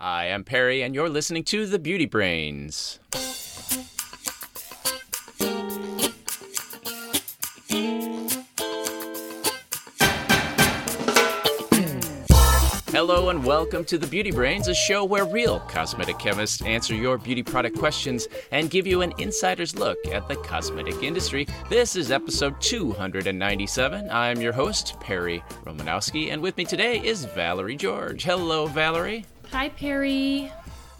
I am Perry, and you're listening to The Beauty Brains. Hello and welcome to The Beauty Brains, a show where real cosmetic chemists answer your beauty product questions and give you an insider's look at the cosmetic industry. This is episode 297. I'm your host, Perry Romanowski, and with me today is Valerie George. Hello, Valerie. Hi, Perry.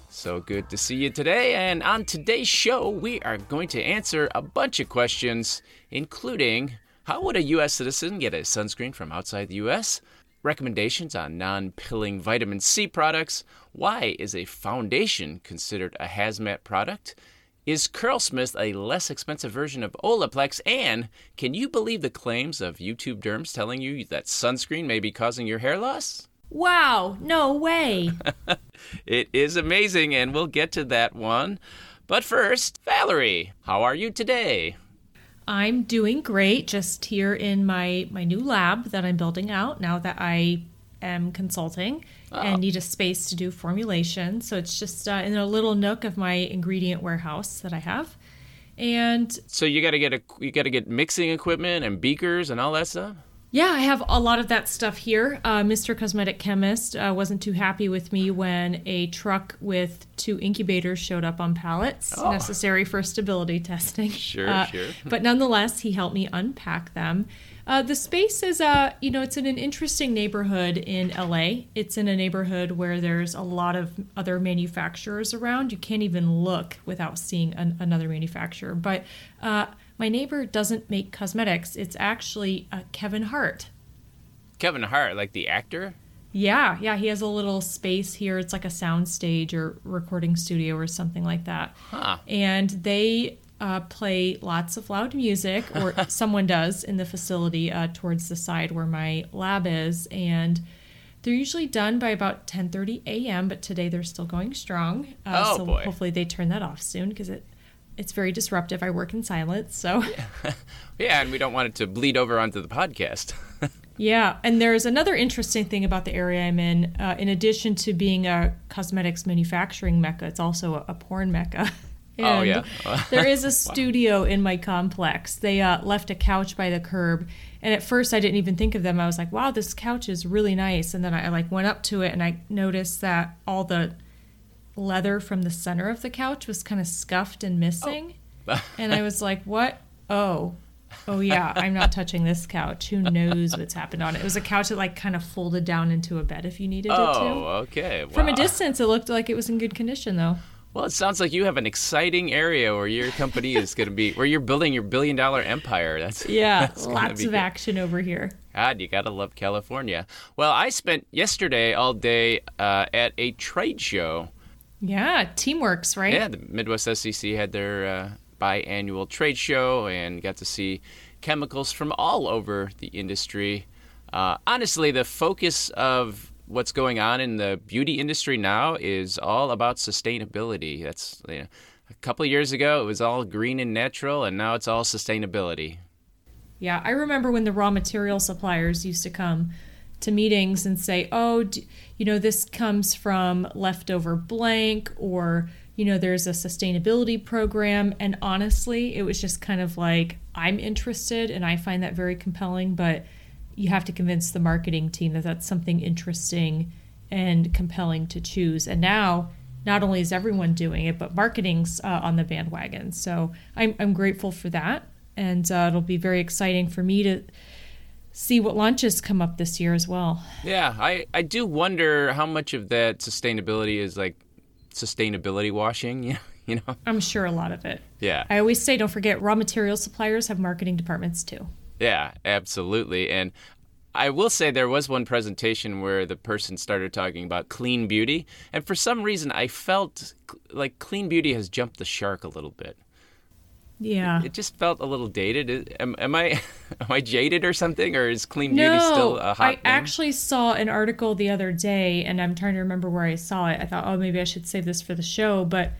So good to see you today. And on today's show, we are going to answer a bunch of questions, including how would a U.S. citizen get a sunscreen from outside the U.S.? recommendations on non pilling vitamin C products. Why is a foundation considered a hazmat product? Is Curlsmith a less expensive version of Olaplex? And can you believe the claims of YouTube derms telling you that sunscreen may be causing your hair loss? Wow, no way. it is amazing, and we'll get to that one. But first, Valerie, how are you today? I'm doing great just here in my my new lab that I'm building out now that I am consulting oh. and need a space to do formulation. So it's just uh, in a little nook of my ingredient warehouse that I have. And so you got to get a you got to get mixing equipment and beakers and all that stuff. Yeah, I have a lot of that stuff here. Uh, Mr. Cosmetic Chemist uh, wasn't too happy with me when a truck with two incubators showed up on pallets oh. necessary for stability testing. Sure, uh, sure. but nonetheless, he helped me unpack them. Uh, the space is, uh, you know, it's in an interesting neighborhood in LA. It's in a neighborhood where there's a lot of other manufacturers around. You can't even look without seeing an, another manufacturer. But uh, my neighbor doesn't make cosmetics. It's actually uh, Kevin Hart. Kevin Hart, like the actor? Yeah, yeah. He has a little space here. It's like a sound stage or recording studio or something like that. Huh. And they uh, play lots of loud music, or someone does in the facility uh, towards the side where my lab is. And they're usually done by about 10:30 a.m. But today they're still going strong. Uh, oh so boy! Hopefully they turn that off soon because it it's very disruptive. I work in silence, so yeah. yeah, and we don't want it to bleed over onto the podcast. yeah, and there's another interesting thing about the area I'm in. Uh, in addition to being a cosmetics manufacturing mecca, it's also a, a porn mecca. Oh yeah. there is a studio wow. in my complex. They uh, left a couch by the curb, and at first I didn't even think of them. I was like, "Wow, this couch is really nice." And then I like went up to it and I noticed that all the leather from the center of the couch was kind of scuffed and missing. Oh. and I was like, what? Oh, oh yeah, I'm not touching this couch. Who knows what's happened on it? It was a couch that like kind of folded down into a bed if you needed oh, it to. Oh, okay. Wow. From a distance, it looked like it was in good condition though. Well, it sounds like you have an exciting area where your company is going to be, where you're building your billion dollar empire. That's yeah, that's lots of good. action over here. God, you gotta love California. Well, I spent yesterday all day uh, at a trade show yeah, Teamworks, right? Yeah, the Midwest SCC had their uh, biannual trade show and got to see chemicals from all over the industry. Uh, honestly, the focus of what's going on in the beauty industry now is all about sustainability. That's you know, a couple years ago it was all green and natural, and now it's all sustainability. Yeah, I remember when the raw material suppliers used to come to meetings and say, oh, do, you know, this comes from leftover blank or, you know, there's a sustainability program. And honestly, it was just kind of like, I'm interested and I find that very compelling, but you have to convince the marketing team that that's something interesting and compelling to choose. And now, not only is everyone doing it, but marketing's uh, on the bandwagon. So I'm, I'm grateful for that. And uh, it'll be very exciting for me to see what launches come up this year as well. Yeah, I, I do wonder how much of that sustainability is like sustainability washing, yeah. you know? I'm sure a lot of it. Yeah. I always say don't forget raw material suppliers have marketing departments too. Yeah, absolutely. And I will say there was one presentation where the person started talking about clean beauty, and for some reason I felt like clean beauty has jumped the shark a little bit. Yeah, it, it, just felt a little dated. Am, am I am I jaded or something, or is clean no, beauty still a hot? I thing? actually saw an article the other day, and I'm trying to remember where I saw it. I thought, oh, maybe I should save this for the show, but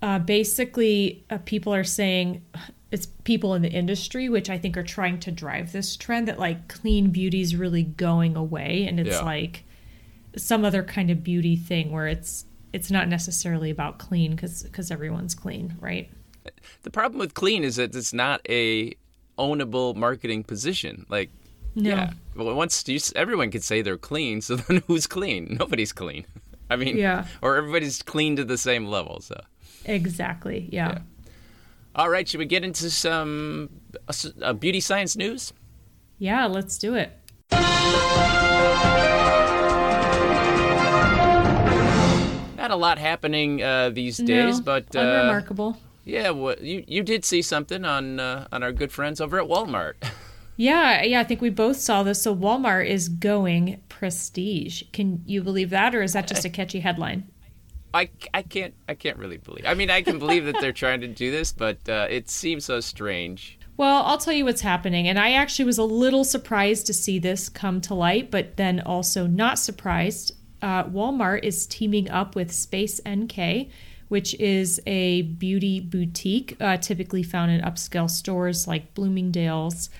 uh, basically, uh, people are saying it's people in the industry, which I think are trying to drive this trend that like clean beauty is really going away, and it's yeah. like some other kind of beauty thing where it's it's not necessarily about clean because because everyone's clean, right? The problem with clean is that it's not a ownable marketing position. Like, No. yeah, well, once you, everyone can say they're clean, so then who's clean? Nobody's clean. I mean, Yeah. or everybody's clean to the same level. So, Exactly. Yeah. Yeah. all right, should we get into some uh, uh, beauty science news? Yeah, let's do it. Not a lot happening uh, these days, no, but uh, unremarkable. Yeah, what you you did see something on uh, on our good friends over at Walmart. Yeah, yeah, I think we both saw this. So Walmart is going prestige. Can you believe that, or is that just a catchy headline? I, I can't I can't really believe. I mean, I can believe that they're trying to do this, but uh, it seems so strange. Well, I'll tell you what's happening. And I actually was a little surprised to see this come to light, but then also not surprised. Uh, Walmart is teaming up with Space NK, which is a beauty boutique uh, typically found in upscale stores like Bloomingdale's,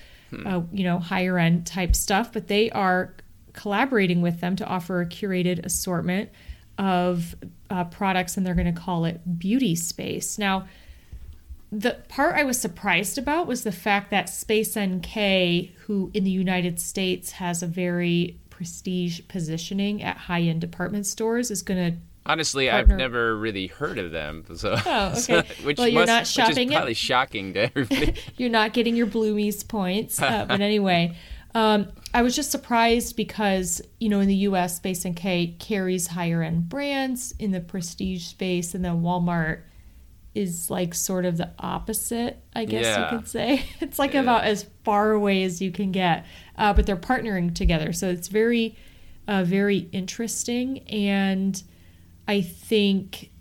uh, you know, higher end type stuff. But they are collaborating with them to offer a curated assortment of uh, products, and they're going to call it Beauty Space. Now, the part I was surprised about was the fact that Space NK, who in the United States has a very prestige positioning at high end department stores, is going to. Honestly, Partner. I've never really heard of them. So, Oh, so- which Well, you're must, not which shopping is it? probably shocking to everybody. You're not getting your Bloomies points. Uh, but anyway, um, I was just surprised because, you know, in the US, Space NK carries higher end brands in the prestige space, and then Walmart is like sort of the opposite, I guess Yeah. you could say. It's like Yeah. about as far away as you can get, uh, but they're partnering together. So it's very, uh, very interesting. And I think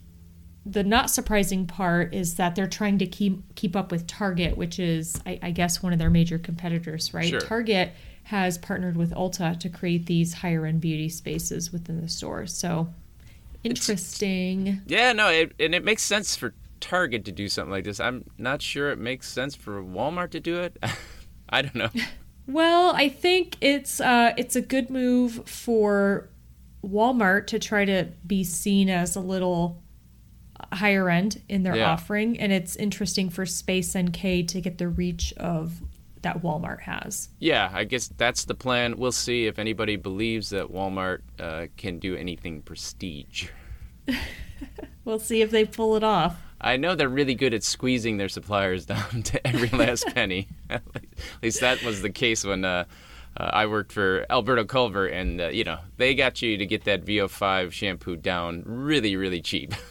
the not surprising part is that they're trying to keep keep up with Target, which is, I, I guess, one of their major competitors, right? Sure. Target has partnered with Ulta to create these higher end beauty spaces within the store. So interesting. yeah, no, it, and it makes sense for Target to do something like this. I'm not sure it makes sense for Walmart to do it. I don't know. Well, I think it's uh, it's a good move for Walmart to try to be seen as a little higher end in their Yeah. offering, and it's interesting for Space NK to get the reach of that Walmart has. Yeah, I guess that's the plan. We'll see if anybody believes that Walmart uh, can do anything prestige. We'll see if they pull it off. I know they're really good at squeezing their suppliers down to every last penny. at least that was the case when uh, uh, I worked for Alberto Culver, and uh, you know they got you to get that VO5 shampoo down really, really cheap.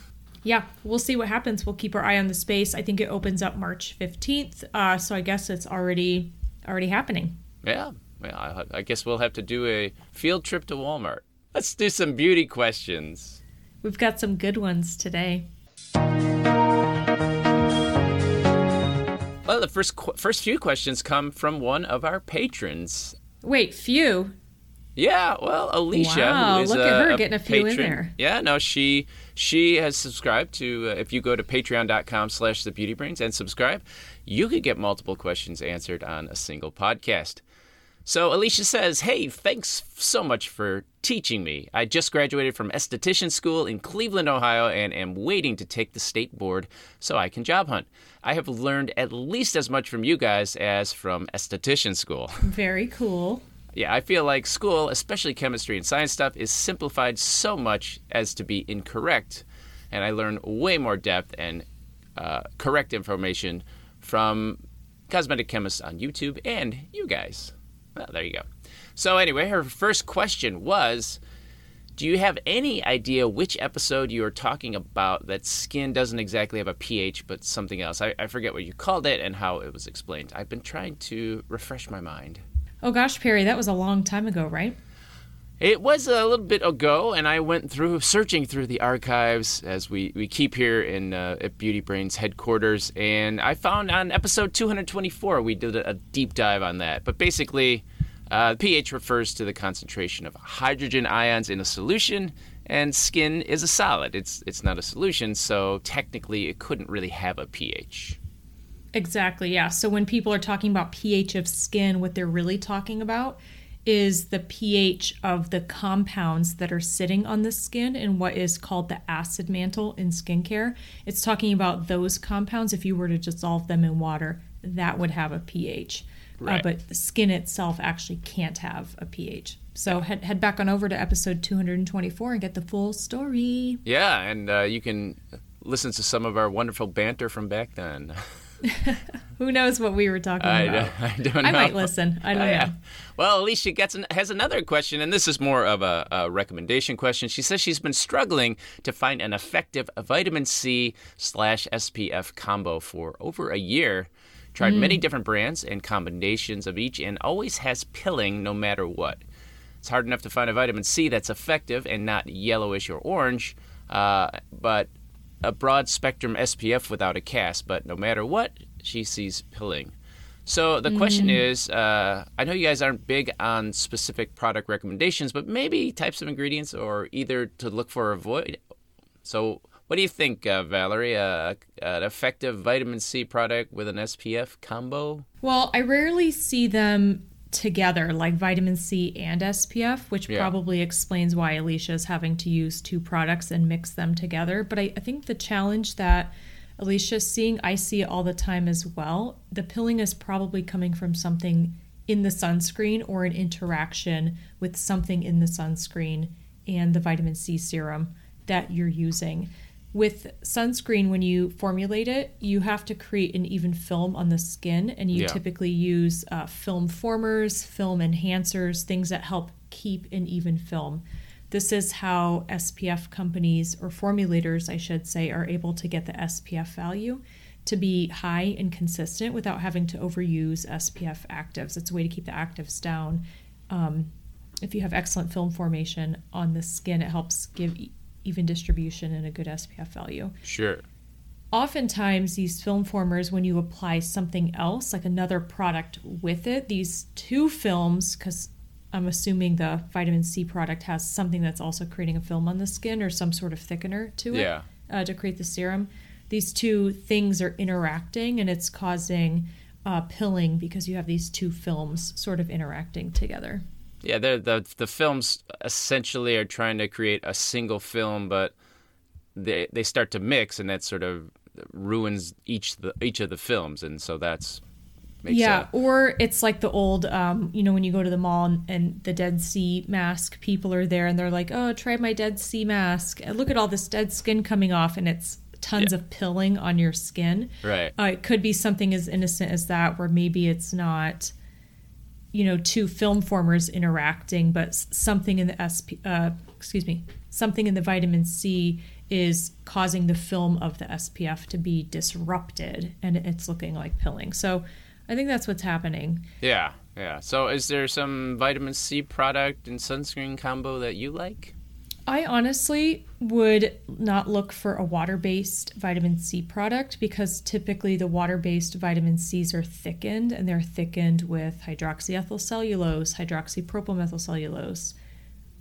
Yeah, we'll see what happens. We'll keep our eye on the space. I think it opens up March fifteenth, uh, so I guess it's already already happening. yeah, yeah. I, I guess we'll have to do a field trip to Walmart. Let's do some beauty questions. We've got some good ones today. Well, the first qu- first few questions come from one of our patrons. Wait, few. Yeah, well, Alicia, Wow, who is look a, at her getting a few in there. Yeah, no, she she has subscribed to. Uh, if you go to Patreon.com/slash The Beauty Brains and subscribe, you could get multiple questions answered on a single podcast. So Alicia says, "Hey, thanks so much for teaching me. I just graduated from esthetician school in Cleveland, Ohio, and am waiting to take the state board so I can job hunt. I have learned at least as much from you guys as from esthetician school." Very cool. Yeah, I feel like school, especially chemistry and science stuff, is simplified so much as to be incorrect. And I learn way more depth and uh, correct information from cosmetic chemists on YouTube and you guys. Well, there you go. So, anyway, her first question was Do you have any idea which episode you are talking about that skin doesn't exactly have a pH but something else? I, I forget what you called it and how it was explained. I've been trying to refresh my mind. Oh gosh, Perry, that was a long time ago, right? It was a little bit ago, and I went through searching through the archives as we, we keep here in uh, at Beauty Brains headquarters, and I found on episode 224 we did a, a deep dive on that. But basically, uh, pH refers to the concentration of hydrogen ions in a solution, and skin is a solid. It's it's not a solution, so technically it couldn't really have a pH. Exactly, yeah. So when people are talking about pH of skin, what they're really talking about is the pH of the compounds that are sitting on the skin in what is called the acid mantle in skincare. It's talking about those compounds. If you were to dissolve them in water, that would have a pH. Uh, Right. Uh, but the skin itself actually can't have a pH. So head, head back on over to episode 224 and get the full story. Yeah, and uh, you can listen to some of our wonderful banter from back then. Who knows what we were talking I, about? don't- I don't know. I might listen. I don't Oh, know. yeah. Well, Alicia gets an, has another question, and this is more of a, a recommendation question. She says she's been struggling to find an effective vitamin C slash SPF combo for over a year. Tried Hmm. many different brands and combinations of each, and always has pilling no matter what. It's hard enough to find a vitamin C that's effective and not yellowish or orange, uh, but a broad spectrum SPF without a cast. But no matter what, she sees pilling. So the question is, uh, I know you guys aren't big on specific product recommendations, but maybe types of ingredients or either to look for or avoid. So what do you think, uh, Valerie? Uh, an effective vitamin C product with an SPF combo? Well, I rarely see them together, like vitamin C and SPF, which Yeah. probably explains why Alicia is having to use two products and mix them together. But I, I think the challenge that Alicia's seeing, I see all the time as well. The pilling is probably coming from something in the sunscreen or an interaction with something in the sunscreen and the vitamin C serum that you're using. With sunscreen, when you formulate it, you have to create an even film on the skin, and you Yeah. typically use uh, film formers, film enhancers, things that help keep an even film. This is how SPF companies, or formulators, I should say, are able to get the SPF value to be high and consistent without having to overuse SPF actives. It's a way to keep the actives down. Um, if you have excellent film formation on the skin, it helps give even distribution and a good SPF value. Sure. Oftentimes, these film formers, when you apply something else, like another product with it, these two films, because I'm assuming the vitamin C product has something that's also creating a film on the skin or some sort of thickener to it Yeah. uh, to create the serum. These two things are interacting and it's causing uh, pilling because you have these two films sort of interacting together. Yeah, they're, the the films essentially are trying to create a single film, but they they start to mix, and that sort of ruins each the each of the films, and so that's makes yeah, a- or it's like the old, um, you know, when you go to the mall and, and the Dead Sea mask people are there and they're like, oh, try my Dead Sea mask. And look at all this dead skin coming off, and it's tons Yeah. of pilling on your skin. right. Uh, it could be something as innocent as that, where maybe it's not, you know, two film formers interacting, but something in the SP, uh, excuse me, something in the vitamin C is causing the film of the SPF to be disrupted, and it's looking like pilling. So, I think that's what's happening. Yeah, yeah. So, is there some vitamin C product and sunscreen combo that you like? I honestly would not look for a water based vitamin C product because typically the water based vitamin Cs are thickened and they're thickened with hydroxyethyl cellulose, hydroxypropylmethylcellulose.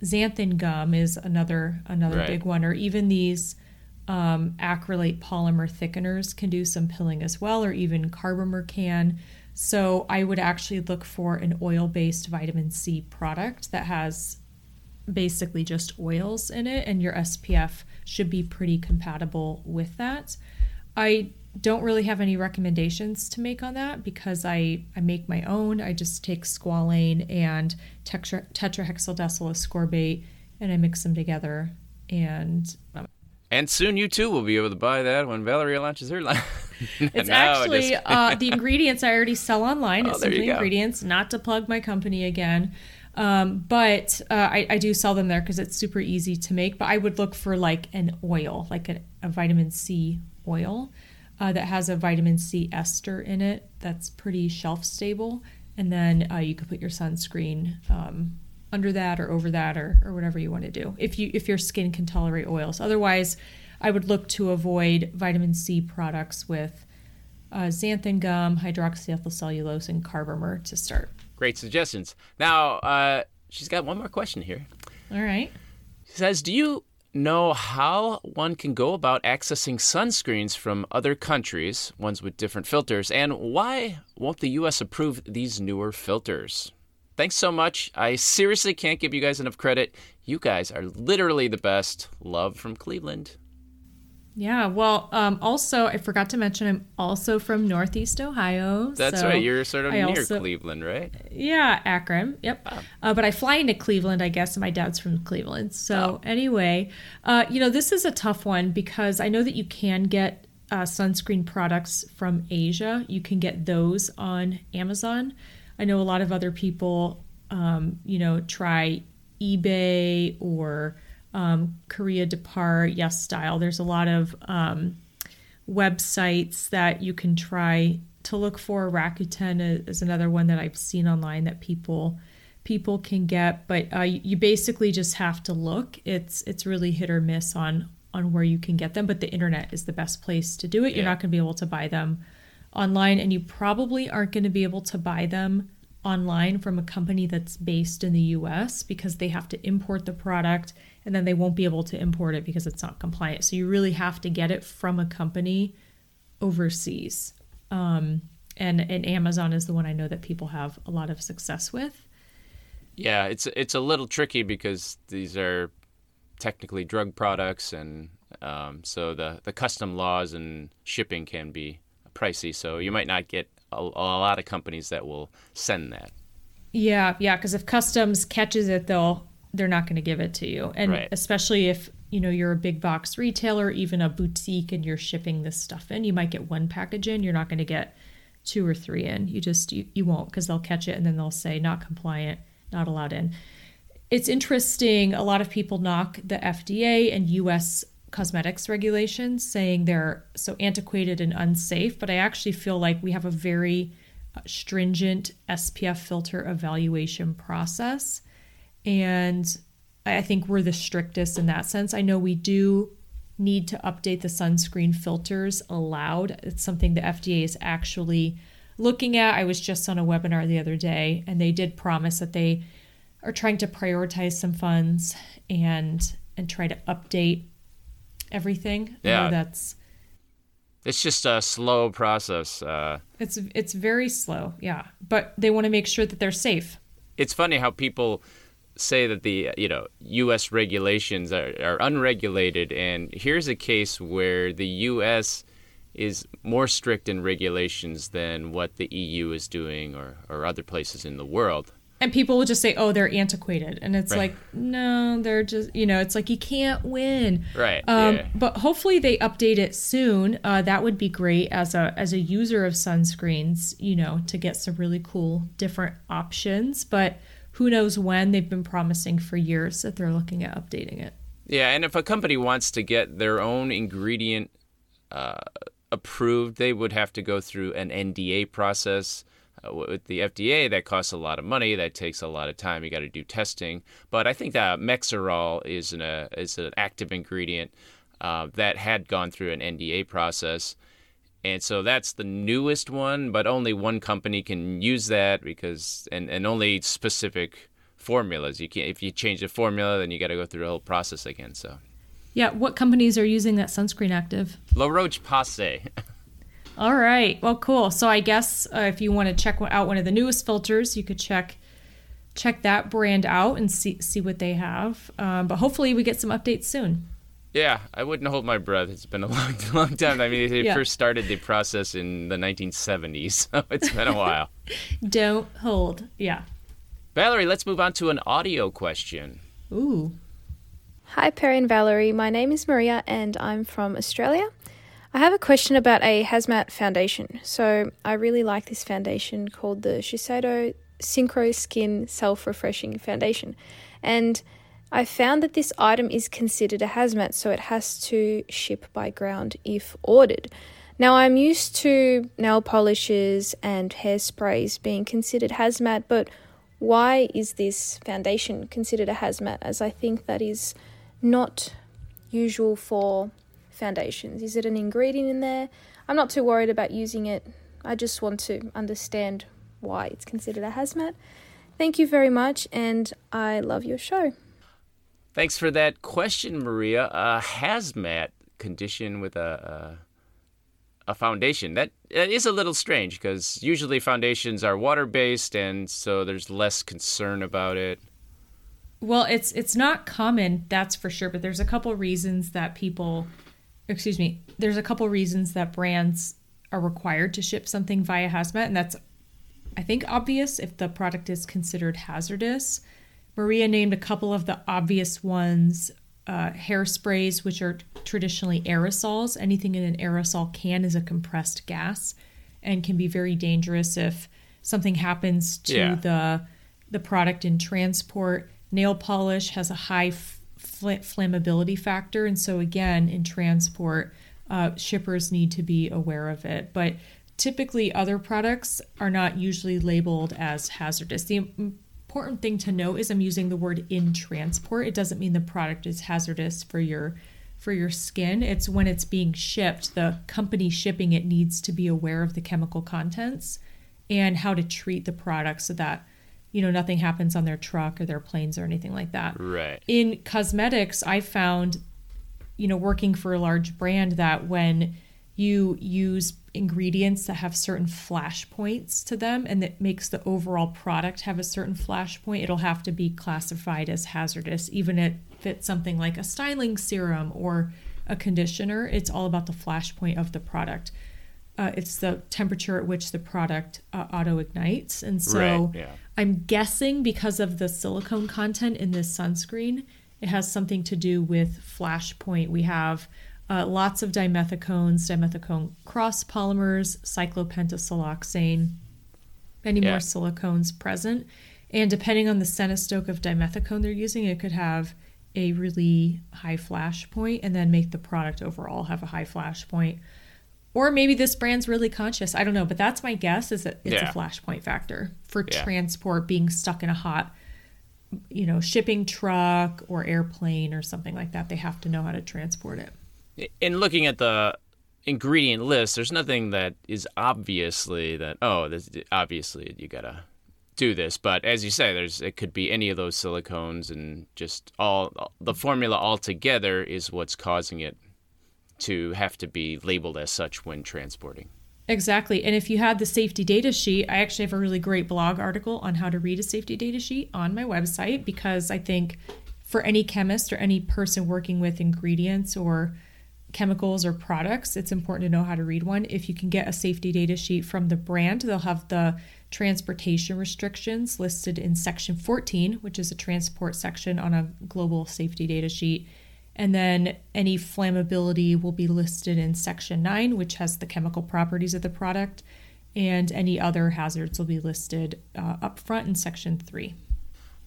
Xanthan gum is another another Right. big one, or even these um, acrylate polymer thickeners can do some pilling as well, or even carbomer can. So I would actually look for an oil based vitamin C product that has basically just oils in it, and your SPF should be pretty compatible with that. I don't really have any recommendations to make on that because I, I make my own. I just take squalane and tetra, tetrahexyldecyl ascorbate and I mix them together. And um, And soon you too will be able to buy that when Valerie launches her line. it's actually uh, the ingredients I already sell online. Oh, it's you Simply. Ingredients, not to plug my company again. Um, but uh, I, I do sell them there because it's super easy to make. But I would look for like an oil, like a, a vitamin C oil uh, that has a vitamin C ester in it that's pretty shelf stable. And then uh, you could put your sunscreen um, under that or over that or, or whatever you want to do if you if your skin can tolerate oils. Otherwise, I would look to avoid vitamin C products with uh, xanthan gum, hydroxyethyl cellulose, and carbomer to start. Great suggestions. Now, uh, she's got one more question here. All right. She says, Do you know how one can go about accessing sunscreens from other countries, ones with different filters, and why won't the U.S. approve these newer filters? thanks so much. I seriously can't give you guys enough credit. You guys are literally the best. Love from Cleveland. Yeah, well, um, also I forgot to mention I'm also from Northeast Ohio. That's so right. You're sort of I near also- Cleveland, right? Yeah, Akron. Yep. Uh, but I fly into Cleveland, I guess. and My dad's from Cleveland. So anyway, uh, you know, this is a tough one because I know that you can get uh, sunscreen products from Asia. You can get those on Amazon. I know a lot of other people, um, you know, try eBay or um, Korea Depart, Yes Style. There's a lot of um, websites that you can try to look for. Rakuten is another one that I've seen online that people people can get, but uh, you basically just have to look. It's it's really hit or miss on on where you can get them, but the internet is the best place to do it. You're Yeah. not going to be able to buy them online, and you probably aren't going to be able to buy them online from a company that's based in the US because they have to import the product and then they won't be able to import it because it's not compliant. So you really have to get it from a company overseas. Um, and, and Amazon is the one I know that people have a lot of success with. Yeah, it's it's a little tricky because these are technically drug products, and um, so the the custom laws and shipping can be pricey. So you might not get a, a lot of companies that will send that. Yeah, yeah, because if customs catches it, they'll they're not going to give it to you, and Right. especially if you know you're a big box retailer, even a boutique, and you're shipping this stuff in, you might get one package in. You're not going to get two or three in. You just you, you won't because they'll catch it and then they'll say not compliant, not allowed in. It's interesting. A lot of people knock the FDA and U.S. cosmetics regulations, saying they're so antiquated and unsafe. But I actually feel like we have a very uh, stringent SPF filter evaluation process, and I think we're the strictest in that sense. I know we do need to update the sunscreen filters allowed. It's something the FDA is actually looking at. I was just on a webinar the other day, and they did promise that they are trying to prioritize some funds and and try to update everything. Yeah. that's It's just a slow process. Uh, it's it's very slow, yeah. But they want to make sure that they're safe. it's funny how people say that the you know U.S. regulations are, are unregulated, and here's a case where the U.S. is more strict in regulations than what the EU is doing or, or other places in the world. And people will just say, "Oh, they're antiquated," and it's Right. like, no, they're just you know, it's like you can't win. Right, Um, yeah. But hopefully they update it soon. Uh, that would be great as a as a user of sunscreens, you know, to get some really cool different options. But who knows when? They've been promising for years that they're looking at updating it. Yeah, and if a company wants to get their own ingredient uh, approved, they would have to go through an NDA process. Uh, with the FDA, that costs a lot of money. That takes a lot of time. You got to do testing. But I think that Mexoryl is an uh, is an active ingredient uh, that had gone through an NDA process, and so that's the newest one. But only one company can use that because and and only specific formulas. You can't if you change the formula, then you got to go through the whole process again. So. Yeah, what companies are using that sunscreen active? La Roche Posay. All right. Well, cool. So I guess uh, if you want to check out one of the newest filters, you could check check that brand out and see see what they have. Um, but hopefully, we get some updates soon. Yeah, I wouldn't hold my breath. It's been a long, long time. I mean, they Yeah. first started the process in the 1970s, so it's been a while. Don't hold. Yeah. Valerie, let's move on to an audio question. Ooh. Hi, Perry and Valerie. My name is Maria and I'm from Australia. I have a question about a hazmat foundation. So, I really like this foundation called the Shiseido Synchro Skin Self Refreshing Foundation. And I found that this item is considered a hazmat, so it has to ship by ground if ordered. Now, I'm used to nail polishes and hairsprays being considered hazmat, but why is this foundation considered a hazmat? As I think that is not usual for foundations. Is it an ingredient in there? I'm not too worried about using it. I just want to understand why it's considered a hazmat. Thank you very much, and I love your show. Thanks for that question, Maria. A hazmat condition with a, a foundation. That, that is a little strange because usually foundations are water based, and so there's less concern about it. Well, it's it's not common, that's for sure. But there's a couple reasons that people, excuse me, there's a couple reasons that brands are required to ship something via hazmat, and that's I think obvious if the product is considered hazardous. Maria named a couple of the obvious ones uh, hairsprays, which are traditionally aerosols. Anything in an aerosol can is a compressed gas and can be very dangerous if something happens to Yeah. the the product in transport. Nail polish has a high f- fl- flammability factor, and so again in transport, uh, shippers need to be aware of it. But typically, other products are not usually labeled as hazardous. The important thing to note is I'm using the word in transport. It doesn't mean the product is hazardous for your for your skin. It's when it's being shipped, the company shipping it needs to be aware of the chemical contents and how to treat the product so that you know nothing happens on their truck or their planes or anything like that. Right. In cosmetics, I found you know working for a large brand that when you use ingredients that have certain flash points to them and that makes the overall product have a certain flash point it'll have to be classified as hazardous. Even if it's something like a styling serum or a conditioner it's all about the flash point of the product. Uh, it's the temperature at which the product uh, auto ignites and so Right, yeah. i'm guessing because of the silicone content in this sunscreen it has something to do with flash point we have uh, lots of dimethicones, dimethicone cross polymers, cyclopentasiloxane, many Yeah. more silicones present. And depending on the centistoke of dimethicone they're using, it could have a really high flash point and then make the product overall have a high flash point. Or maybe this brand's really conscious. I don't know, but that's my guess is that it's Yeah. a flash point factor for Yeah. transport being stuck in a hot you know, shipping truck or airplane or something like that. They have to know how to transport it. In looking at the ingredient list, there's nothing that is obviously that oh, this obviously you gotta do this. But as you say, there's it could be any of those silicones, and just all the formula altogether is what's causing it to have to be labeled as such when transporting. Exactly. And if you had the safety data sheet, I actually have a really great blog article on how to read a safety data sheet on my website because I think for any chemist or any person working with ingredients or chemicals or products, it's important to know how to read one. If you can get a safety data sheet from the brand, they'll have the transportation restrictions listed in section 14, which is a transport section on a global safety data sheet. And then any flammability will be listed in section 9, which has the chemical properties of the product. And any other hazards will be listed uh, up front in section 3.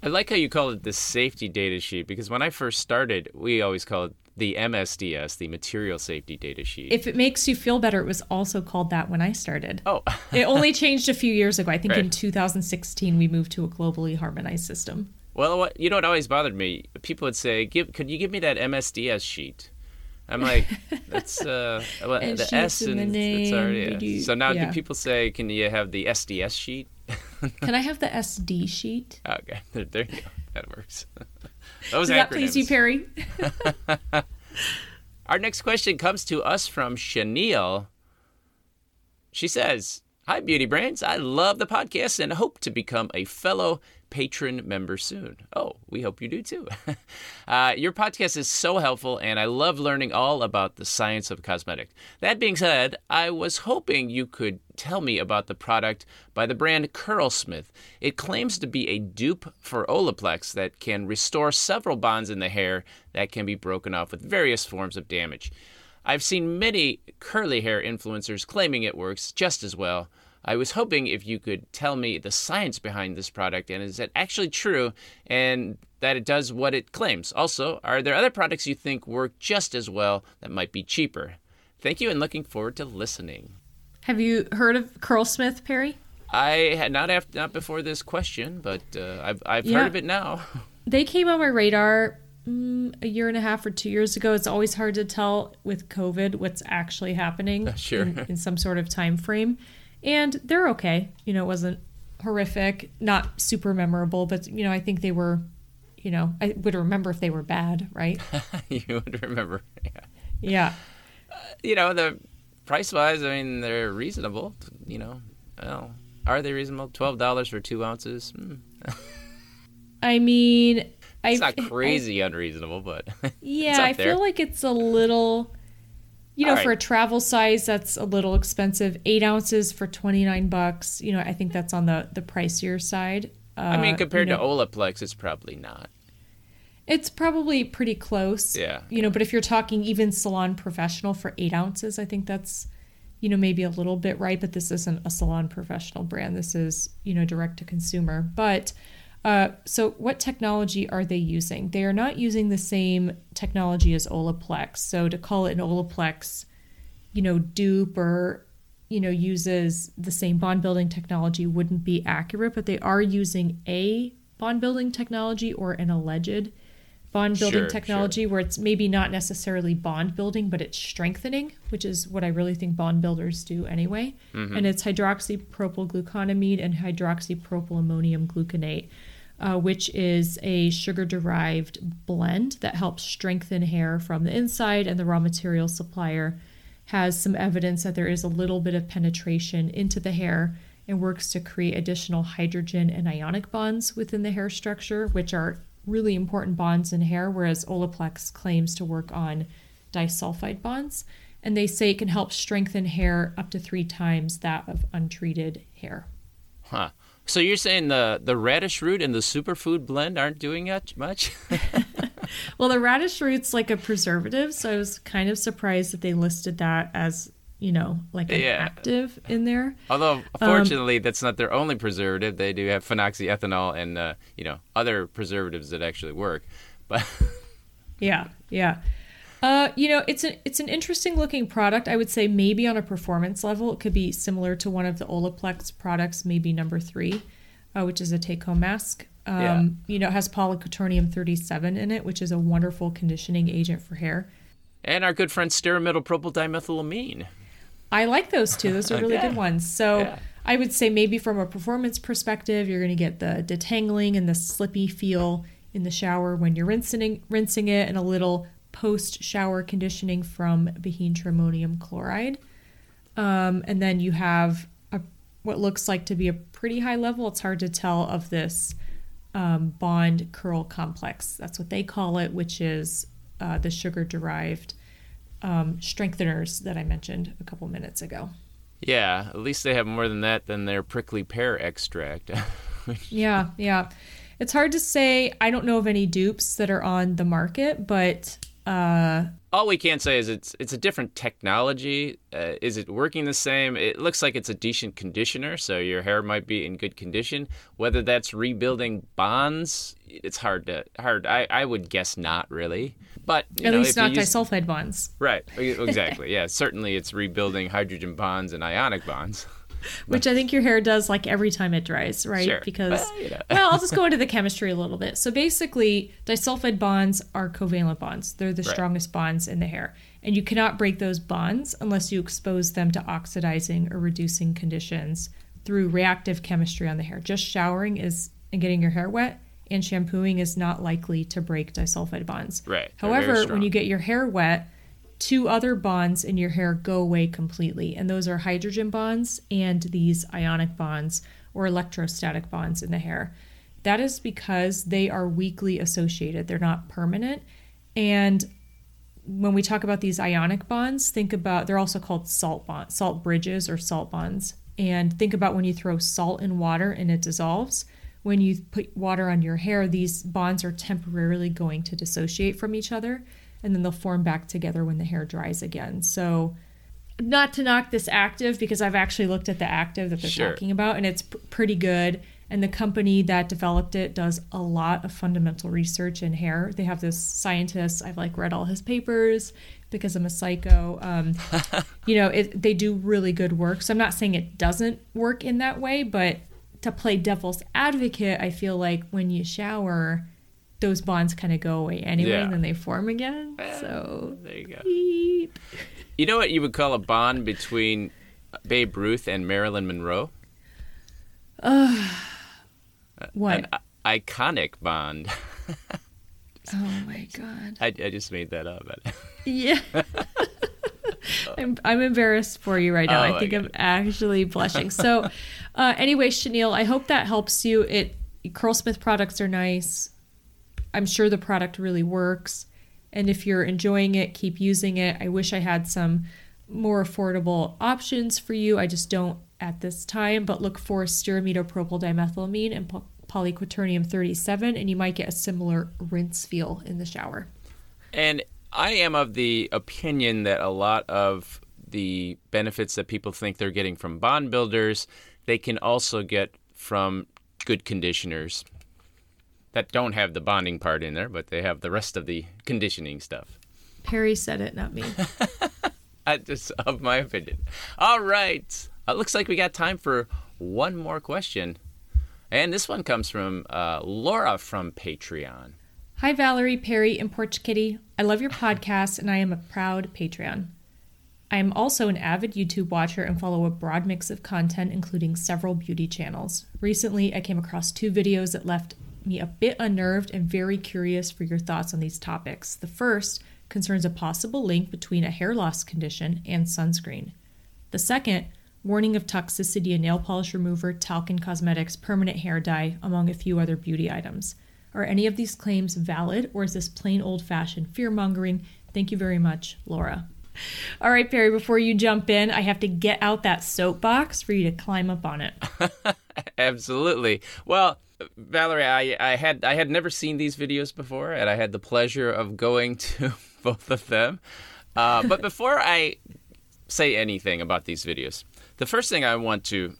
I like how you call it the safety data sheet because when I first started, we always called it the MSDS, the material safety data sheet. If it makes you feel better, it was also called that when I started. oh, It only changed a few years ago. I think in 2016 we moved to a globally harmonized system. Well, what, you know what always bothered me? People would say, "Give, could you give me that MSDS sheet?" I'm like, "That's uh, well, the S and the it's already." name, yeah. so now, yeah. do people say, "Can you have the SDS sheet?" Can I have the SD sheet? okay, there, there you go. That works. Those Does that please you. Perry? Our next question comes to us from Chenille. She says, Hi, Beauty Brains. I love the podcast and hope to become a fellow patron member soon. Oh, we hope you do too. uh, your podcast is so helpful, and I love learning all about the science of cosmetics. That being said, I was hoping you could tell me about the product by the brand Curlsmith. It claims to be a dupe for Olaplex that can restore several bonds in the hair that can be broken off with various forms of damage. I've seen many curly hair influencers claiming it works just as well. I was hoping if you could tell me the science behind this product and is it actually true and that it does what it claims. Also, are there other products you think work just as well that might be cheaper? Thank you and looking forward to listening. Have you heard of Curlsmith, Perry? I had not after, not before this question, but uh, I've I've Yeah. heard of it now. They came on my radar mm, a year and a half or two years ago. It's always hard to tell with COVID what's actually happening Sure. in, in some sort of time frame. And they're okay. You know, it wasn't horrific, not super memorable, but you know, I think they were. You know, I would remember if they were bad, right? you would remember. Yeah. Yeah. you know the price wise, I mean, they're reasonable. You know, well, are they reasonable? Twelve dollars for two ounces. Hmm. I mean, It's I, not crazy unreasonable, but Yeah, I there. feel like it's a little, you know, All for a travel size, that's a little expensive. Eight ounces for twenty nine bucks. You know, I think that's on the the pricier side. Uh, I mean, compared you know, to Olaplex, it's probably not. it's probably pretty close. Yeah. You know, but if you're talking even salon professional for eight ounces, I think that's, you know, maybe a little bit right. But this isn't a salon professional brand. This is, you know, direct to consumer. But uh, so what technology are they using? They are not using the same technology as Olaplex. So to call it an Olaplex, you know, dupe or you know uses the same bond building technology wouldn't be accurate but they are using a bond building technology or an alleged bond building Sure, technology where it's maybe not necessarily bond building but it's strengthening which is what i really think bond builders do anyway. And it's hydroxypropylgluconamide and hydroxypropylammonium gluconate uh, which is a sugar derived blend that helps strengthen hair from the inside and the raw material supplier has some evidence that there is a little bit of penetration into the hair and works to create additional hydrogen and ionic bonds within the hair structure, which are really important bonds in hair, whereas Olaplex claims to work on disulfide bonds. And they say it can help strengthen hair up to three times that of untreated hair. Huh. So you're saying the the radish root and the superfood blend aren't doing that much? Well, the radish root's like a preservative, so I was kind of surprised that they listed that as, you know, like an Yeah. active in there. Although, fortunately, that's not their only preservative. They do have phenoxyethanol and uh, you know other preservatives that actually work. But Yeah, yeah. Uh, you know, it's an it's an interesting looking product. I would say maybe on a performance level, it could be similar to one of the Olaplex products, maybe number three, uh, which is a take home mask. Um, Yeah. You know, it has polyquaternium 37 in it, which is a wonderful conditioning agent for hair. and our good friend stearamidopropyl dimethylamine. I like those two. Those are really Yeah. good ones. So Yeah. I would say maybe from a performance perspective, you're going to get the detangling and the slippy feel in the shower when you're rinsing rinsing it, and a little post shower conditioning from behentrimonium chloride. Um, and then you have a, what looks like to be a pretty high level. It's hard to tell of this um, bond curl complex. That's what they call it, which is uh, the sugar derived um, strengtheners that I mentioned a couple minutes ago. Yeah, at least they have more than that than their prickly pear extract. Yeah, yeah. It's hard to say. I don't know of any dupes that are on the market, but uh, All we can say is it's it's a different technology. Uh, is it working the same? It looks like it's a decent conditioner, so your hair might be in good condition. Whether that's rebuilding bonds, it's hard to hard. I, I would guess not really, but you at know, least not use- disulfide bonds, Right, exactly. yeah, certainly it's rebuilding hydrogen bonds and ionic bonds. which I think your hair does like every time it dries, right? Sure. Because Well, you know. well, I'll just go into the chemistry a little bit. So basically, disulfide bonds are covalent bonds. They're the Right. strongest bonds in the hair. And you cannot break those bonds unless you expose them to oxidizing or reducing conditions through reactive chemistry on the hair. Just showering is and getting your hair wet and shampooing is not likely to break disulfide bonds. Right. However, when you get your hair wet, two other bonds in your hair go away completely, and those are hydrogen bonds and these ionic bonds or electrostatic bonds in the hair. That is because they are weakly associated, they're not permanent. And when we talk about these ionic bonds, think about they're also called salt bonds, salt bridges or salt bonds. And think about when you throw salt in water and it dissolves. When you put water on your hair, these bonds are temporarily going to dissociate from each other and then they'll form back together when the hair dries again. So, not to knock this active because I've actually looked at the active that they're Sure. talking about and it's p- pretty good. And the company that developed it does a lot of fundamental research in hair. They have this scientist. I've like read all his papers because I'm a psycho. Um, you know, it, they do really good work. So I'm not saying it doesn't work in that way, but to play devil's advocate, I feel like when you shower, those bonds kind of go away anyway, Yeah. and then they form again. So There you go. beep. You know what you would call a bond between Babe Ruth and Marilyn Monroe? what? An iconic bond. oh my god. I, I just made that up. Yeah. I'm, I'm embarrassed for you right now. Oh, I think I'm actually blushing. So, uh, anyway, Chenille, I hope that helps you. It Curlsmith products are nice. I'm sure the product really works. And if you're enjoying it, keep using it. I wish I had some more affordable options for you. I just don't at this time, but look for stearamidopropyl dimethylamine and po- polyquaternium 37, and you might get a similar rinse feel in the shower. And I am of the opinion that a lot of the benefits that people think they're getting from bond builders, they can also get from good conditioners that don't have the bonding part in there, but they have the rest of the conditioning stuff. Perry said it, not me. I just of my opinion. All right. It looks like we got time for one more question. And this one comes from uh, Laura from Patreon. Hi, Valerie, Perry, and Porch Kitty. I love your podcast, and I am a proud Patreon. I am also an avid YouTube watcher and follow a broad mix of content, including several beauty channels. Recently, I came across two videos that left me a bit unnerved and very curious for your thoughts on these topics. The first concerns a possible link between a hair loss condition and sunscreen. The second, warning of toxicity in nail polish remover, talc and cosmetics, permanent hair dye, among a few other beauty items. Are any of these claims valid, or is this plain old fashioned fear mongering? Thank you very much, Laura. All right, Perry, before you jump in, I have to get out that soapbox for you to climb up on it. Absolutely. Well, Valerie, I, I had I had never seen these videos before, and I had the pleasure of going to both of them. Uh, but before I say anything about these videos, the first thing I want to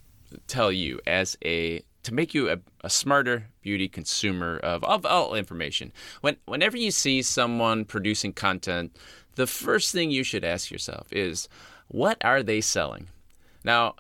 tell you as a to make you a, a smarter beauty consumer of, of all information. When whenever you see someone producing content, the first thing you should ask yourself is, what are they selling? Now,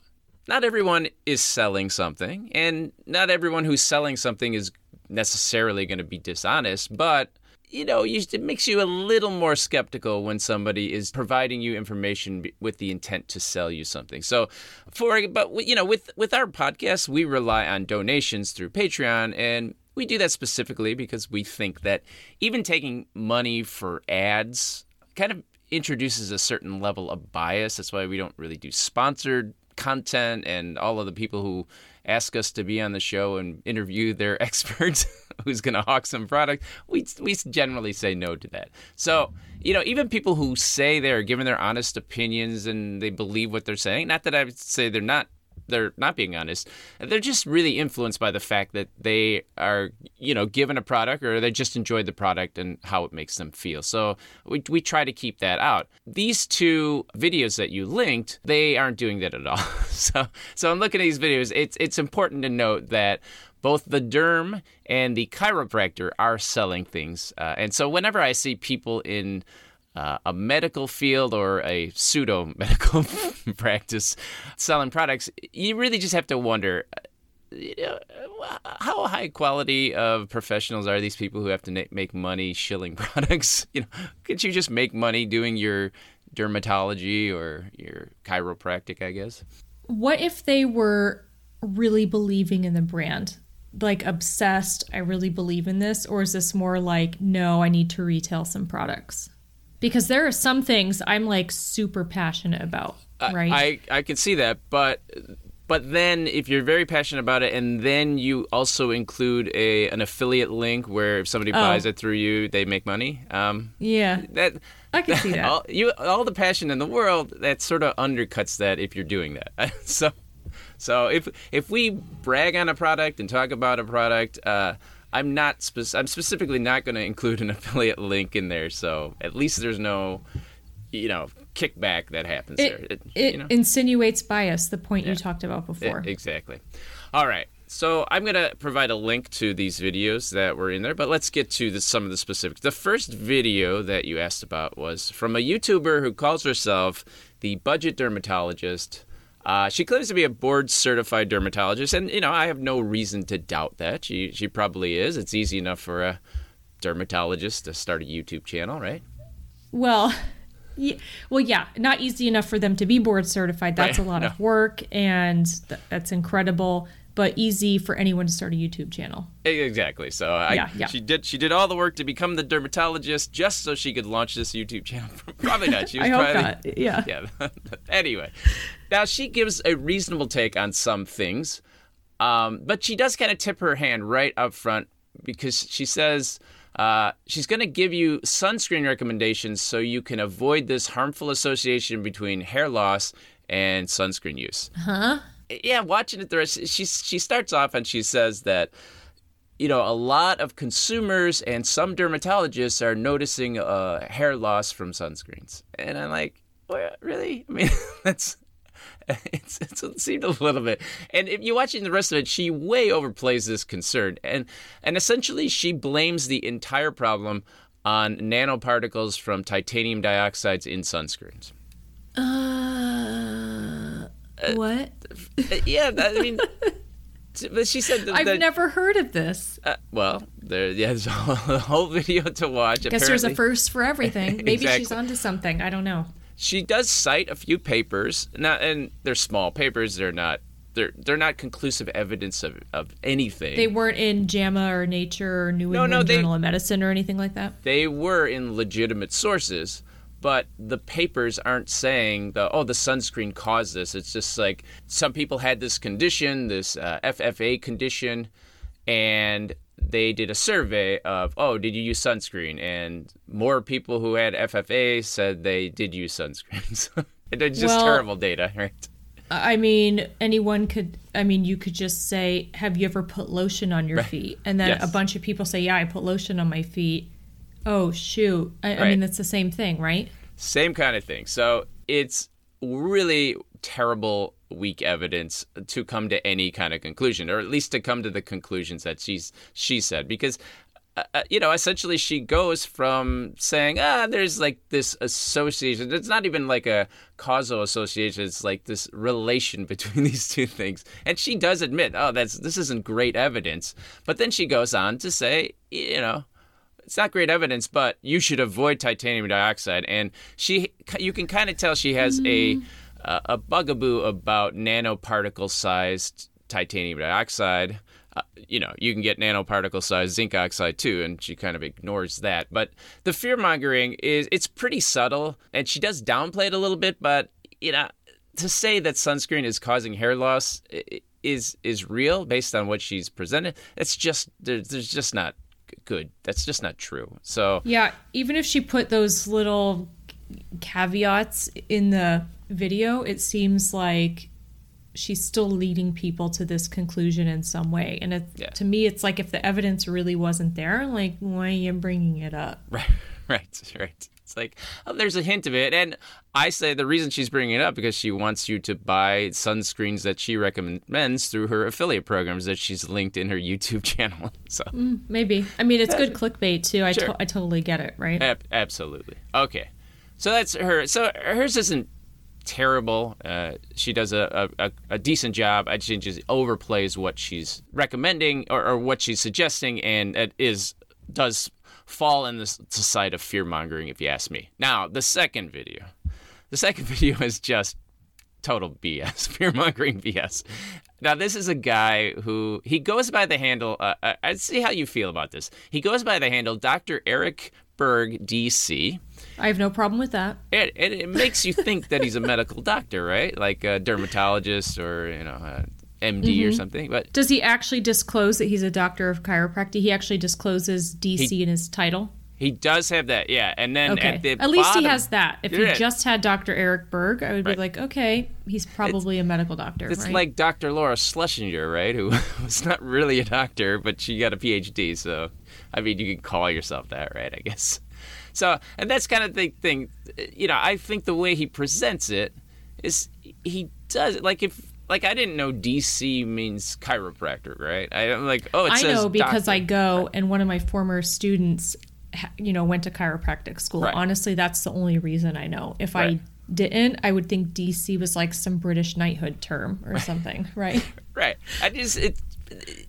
not everyone is selling something, and not everyone who's selling something is necessarily going to be dishonest, but you know, it makes you a little more skeptical when somebody is providing you information with the intent to sell you something. So, for but you know, with with our podcast, we rely on donations through Patreon, and we do that specifically because we think that even taking money for ads kind of introduces a certain level of bias. That's why we don't really do sponsored content, and all of the people who ask us to be on the show and interview their experts who's going to hawk some product, we we generally say no to that. So you know, even people who say they're giving their honest opinions and they believe what they're saying, not that I would say they're not they're not being honest. They're just really influenced by the fact that they are, you know, given a product or they just enjoyed the product and how it makes them feel. So we, we try to keep that out. These two videos that you linked, they aren't doing that at all. so so I'm looking at these videos. It's it's important to note that both the derm and the chiropractor are selling things. Uh, and so whenever I see people in uh, a medical field or a pseudo medical practice selling products, you really just have to wonder. Uh, you know, how high quality of professionals are these people who have to make money shilling products? You know, could you just make money doing your dermatology or your chiropractic? I guess. What if they were really believing in the brand? Like obsessed, I really believe in this, or is this more like, no, I need to retail some products? Because there are some things I'm like super passionate about, right? I I can see that, but but then if you're very passionate about it and then you also include a an affiliate link where if somebody oh. buys it through you they make money um, yeah that i can see that all, you, all the passion in the world that sort of undercuts that if you're doing that so so if if we brag on a product and talk about a product uh, I'm not. Spe- I'm specifically not going to include an affiliate link in there, so at least there's no, you know, kickback that happens it, there. It, it you know? insinuates bias. The point yeah. you talked about before. It, exactly. All right. So I'm going to provide a link to these videos that were in there, but let's get to the, some of the specifics. The first video that you asked about was from a YouTuber who calls herself the Budget Dermatologist. Uh, she claims to be a board certified dermatologist, and you know I have no reason to doubt that. She she probably is. It's easy enough for a dermatologist to start a YouTube channel, right? Well, yeah, well, yeah, not easy enough for them to be board certified. That's right. a lot no. of work, and th- that's incredible. But easy for anyone to start a YouTube channel. Exactly. So I, Yeah, yeah. she did she did all the work to become the dermatologist just so she could launch this YouTube channel. probably not. She was I hope probably, not. Yeah. Yeah. anyway, now she gives a reasonable take on some things, um, but she does kind of tip her hand right up front because she says uh, she's going to give you sunscreen recommendations so you can avoid this harmful association between hair loss and sunscreen use. Huh? Yeah, watching it, the rest, she she starts off and she says that you know, a lot of consumers and some dermatologists are noticing uh, hair loss from sunscreens. And I'm like, well, really? I mean, that's. It's, it's, it seemed a little bit, and if you're watching the rest of it, she way overplays this concern, and and essentially she blames the entire problem on nanoparticles from titanium dioxides in sunscreens. Uh, what? Uh, yeah, I mean, but she said that, I've that- never heard of this. uh, well, there, yeah, there's a whole, video to watch. I guess there's a first for everything. Maybe Exactly. she's onto something. I don't know. she does cite a few papers, not and they're small papers. They're not they're they're not conclusive evidence of, of anything. They weren't in JAMA or Nature or New No, England no, they- Journal of Medicine or anything like that. They were in legitimate sources, but the papers aren't saying the oh the sunscreen caused this. It's just like some people had this condition, this uh, FFA condition, and they did a survey of oh did you use sunscreen and more people who had FFA said they did use sunscreens. it's just Well- terrible data, right? I mean, anyone could. I mean, you could just say, "Have you ever put lotion on your feet?" And then Yes. a bunch of people say, "Yeah, I put lotion on my feet." Oh shoot! I, I mean, it's the same thing, right? Same kind of thing. So it's really terrible, weak evidence to come to any kind of conclusion, or at least to come to the conclusions that she's she said, because. Uh, uh, you know, essentially, she goes from saying, "Ah, there's like this association. It's not even like a causal association. It's like this relation between these two things." And she does admit, "Oh, that's this isn't great evidence." But then she goes on to say, you know, it's not great evidence, but you should avoid titanium dioxide. And she, you can kind of tell she has a uh, a bugaboo about nanoparticle sized titanium dioxide. Uh, you know, you can get nanoparticle sized zinc oxide too, and she kind of ignores that. But the fear mongering is it's pretty subtle, and she does downplay it a little bit. But you know, to say that sunscreen is causing hair loss i- is is real based on what she's presented. It's just there's, there's just not good. That's just not true. So Yeah. Even if she put those little caveats in the video, it seems like she's still leading people to this conclusion in some way. And it, Yeah. to me, it's like if the evidence really wasn't there, like why are you bringing it up? right, right, right. It's like oh, there's a hint of it, and I say the reason she's bringing it up because she wants you to buy sunscreens that she recommends through her affiliate programs that she's linked in her YouTube channel. So Maybe. I mean, it's good clickbait too. I, Sure. to- I totally get it, right? Ab- absolutely. Okay. So that's her. So hers isn't terrible. Uh, she does a, a, a decent job. I think she just overplays what she's recommending or, or what she's suggesting, and it is does fall in the side of fear mongering, if you ask me. Now, the second video, the second video is just total BS, fear mongering BS. Now, this is a guy who he goes by the handle. Uh, I, I see how you feel about this. He goes by the handle Dr. Eric Berg, DC. I have no problem with that. It, it, it makes you think that he's a medical doctor, right? Like a dermatologist or you know, MD or mm-hmm. something. But Does he actually disclose that he's a doctor of chiropractic? He actually discloses DC in his title. he does have that, yeah. And then Okay. at the At, least he has that. If he just had Dr. Eric Berg, I would Right. be like, okay, he's probably a medical doctor. It's right? like Dr. Laura Schlesinger, right? Who was not really a doctor, but she got a PhD. So, I mean, you can call yourself that, right? I guess. So, and that's kind of the thing. You know, I think the way he presents it is he does like if like I didn't know DC means chiropractor, right? I, I'm like, oh, it I know because doctor. I go and one of my former students, you know, went to chiropractic school. Right. Honestly, that's the only reason I know. If Right. I didn't, I would think DC was like some British knighthood term or something, right? Right. I just it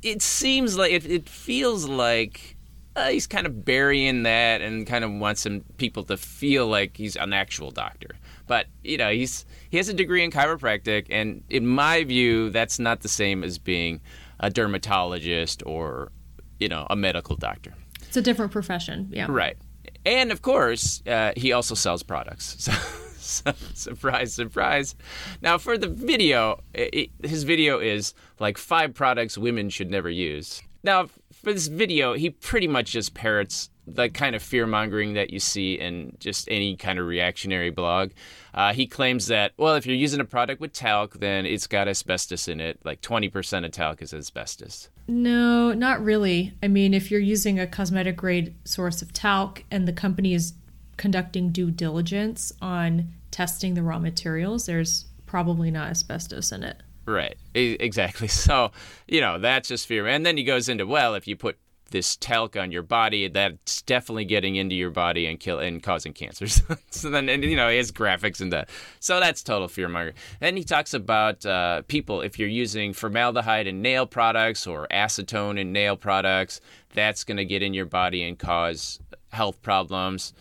it seems like it, it feels like uh, he's kind of burying that and kind of wants some people to feel like he's an actual doctor. But you know, he's he has a degree in chiropractic, and in my view, that's not the same as being a dermatologist or you know a medical doctor. It's a different profession. Yeah. Right. And of course, uh, he also sells products. So, so, surprise, surprise. Now, for the video, it, his video is like five products women should never use. Now, for this video, he pretty much just parrots the kind of fear mongering that you see in just any kind of reactionary blog. Uh, he claims that, well, if you're using a product with talc, then it's got asbestos in it. Like 20% of talc is asbestos. No, not really. I mean, if you're using a cosmetic grade source of talc and the company is conducting due diligence on testing the raw materials, there's probably not asbestos in it. Right, exactly. So, you know, that's just fear. And then he goes into, well, if you put this talc on your body, that's definitely getting into your body and kill and causing cancers. so then, and, you know, has graphics and that. So that's total fear monger. Then he talks about uh, people if you're using formaldehyde in nail products or acetone in nail products, that's going to get in your body and cause health problems.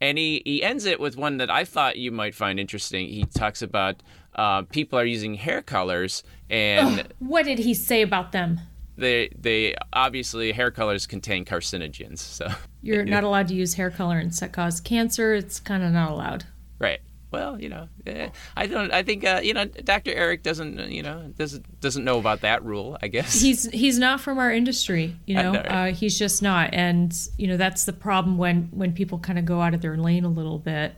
And he, he ends it with one that I thought you might find interesting. He talks about uh, people are using hair colors and Ugh, what did he say about them they they obviously hair colors contain carcinogens so. You're not allowed to use hair color that cause cancer it's kind of not allowed. Right. Well you know eh, i don't i think uh, you know dr eric doesn't you know doesn't doesn't know about that rule i guess. He's he's not from our industry you know, know right? uh, he's just not and you know that's the problem when when people kind of go out of their lane a little bit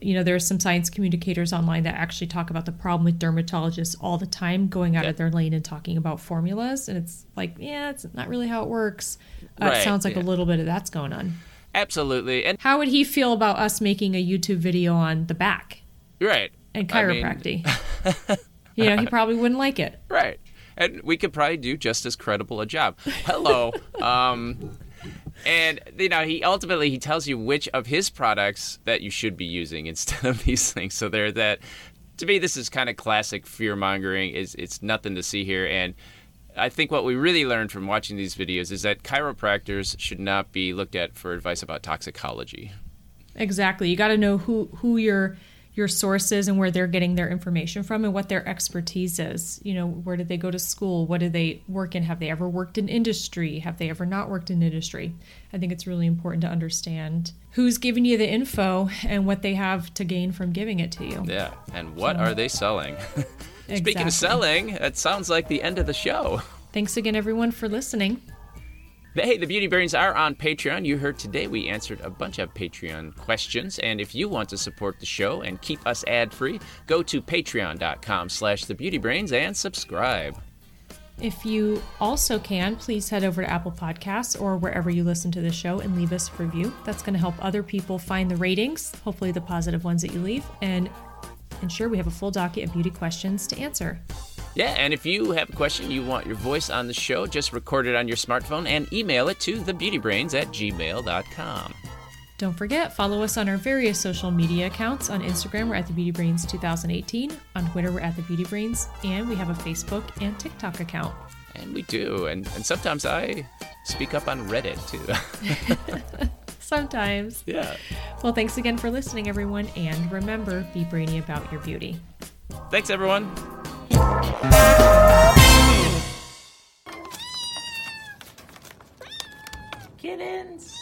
you know, there are some science communicators online that actually talk about the problem with dermatologists all the time going out of their lane and talking about formulas. And it's like, yeah, it's not really how it works. Uh, right, it sounds like yeah. a little bit of that's going on. Absolutely. And how would he feel about us making a YouTube video on the back? Right. And chiropractic. I mean... you know, he probably wouldn't like it. Right. And we could probably do just as credible a job. Hello. um, and you know he ultimately he tells you which of his products that you should be using instead of these things so there that to me this is kind of classic fear mongering is it's nothing to see here and I think what we really learned from watching these videos is that chiropractors should not be looked at for advice about toxicology. Exactly. You got to know who who you're your sources and where they're getting their information from and what their expertise is. You know, where did they go to school? What do they work in? Have they ever worked in industry? Have they ever not worked in industry? I think it's really important to understand who's giving you the info and what they have to gain from giving it to you. Yeah, and what so, are they selling? Speaking exactly. of selling, it sounds like the end of the show. Thanks again, everyone, for listening. Hey, the Beauty Brains are on Patreon. You heard today we answered a bunch of Patreon questions, and if you want to support the show and keep us ad-free, go to patreon.com slash thebeautybrains and subscribe. If you also can, please head over to Apple Podcasts or wherever you listen to the show and leave us a review. That's going to help other people find the ratings, hopefully the positive ones that you leave, and ensure we have a full docket of beauty questions to answer. Yeah, and if you have a question you want your voice on the show, just record it on your smartphone and email it to thebeautybrains at gmail.com. Don't forget, follow us on our various social media accounts. On Instagram, we're at the Beauty Brains 2018. On Twitter, we're at the Beauty Brains, and we have a Facebook and TikTok account. And we do, and, and sometimes I speak up on Reddit too. sometimes. Yeah. Well, thanks again for listening, everyone, and remember, be brainy about your beauty. Thanks, everyone. Kittens.